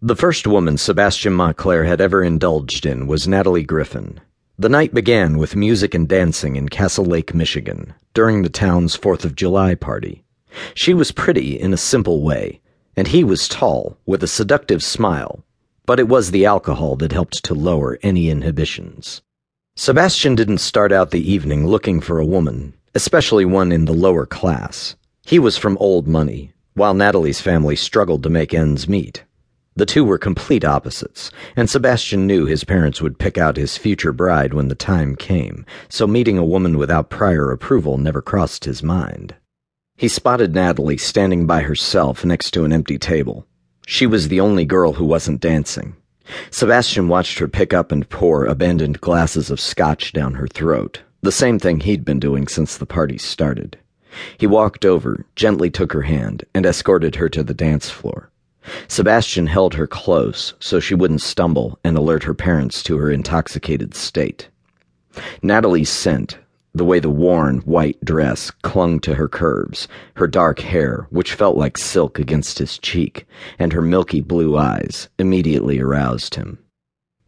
The first woman Sebastian Montclair had ever indulged in was Natalie Griffin. The night began with music and dancing in Castle Lake, Michigan, during the town's Fourth of July party. She was pretty in a simple way, and he was tall, with a seductive smile, but it was the alcohol that helped to lower any inhibitions. Sebastian didn't start out the evening looking for a woman, especially one in the lower class. He was from old money, while Natalie's family struggled to make ends meet. The two were complete opposites, and Sebastian knew his parents would pick out his future bride when the time came, so meeting a woman without prior approval never crossed his mind. He spotted Natalie standing by herself next to an empty table. She was the only girl who wasn't dancing. Sebastian watched her pick up and pour abandoned glasses of scotch down her throat, the same thing he'd been doing since the party started. He walked over, gently took her hand, and escorted her to the dance floor. Sebastian held her close so she wouldn't stumble and alert her parents to her intoxicated state. Natalie's scent, the way the worn, white dress clung to her curves, her dark hair, which felt like silk against his cheek, and her milky blue eyes, immediately aroused him.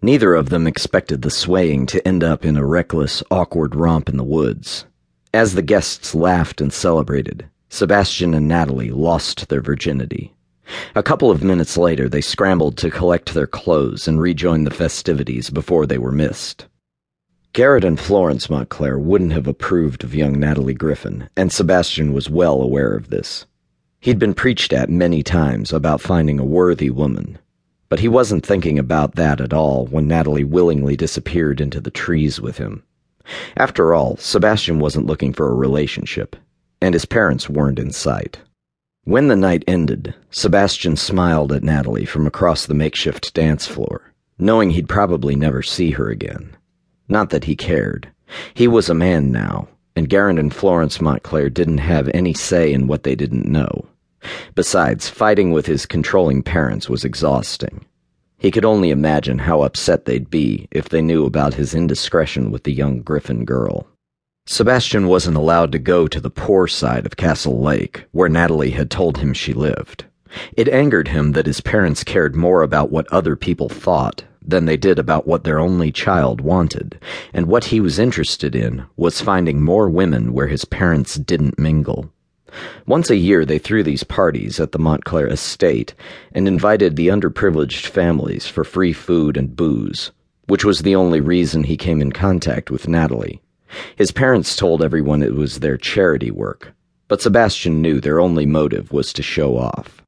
Neither of them expected the swaying to end up in a reckless, awkward romp in the woods. As the guests laughed and celebrated, Sebastian and Natalie lost their virginity. A couple of minutes later, they scrambled to collect their clothes and rejoin the festivities before they were missed. Garrett and Florence Montclair wouldn't have approved of young Natalie Griffin, and Sebastian was well aware of this. He'd been preached at many times about finding a worthy woman, but he wasn't thinking about that at all when Natalie willingly disappeared into the trees with him. After all, Sebastian wasn't looking for a relationship, and his parents weren't in sight. When the night ended, Sebastian smiled at Natalie from across the makeshift dance floor, knowing he'd probably never see her again. Not that he cared. He was a man now, and Garrett and Florence Montclair didn't have any say in what they didn't know. Besides, fighting with his controlling parents was exhausting. He could only imagine how upset they'd be if they knew about his indiscretion with the young Griffin girl. Sebastian wasn't allowed to go to the poor side of Castle Lake, where Natalie had told him she lived. It angered him that his parents cared more about what other people thought than they did about what their only child wanted, and what he was interested in was finding more women where his parents didn't mingle. Once a year, they threw these parties at the Montclair estate and invited the underprivileged families for free food and booze, which was the only reason he came in contact with Natalie. His parents told everyone it was their charity work, but Sebastian knew their only motive was to show off.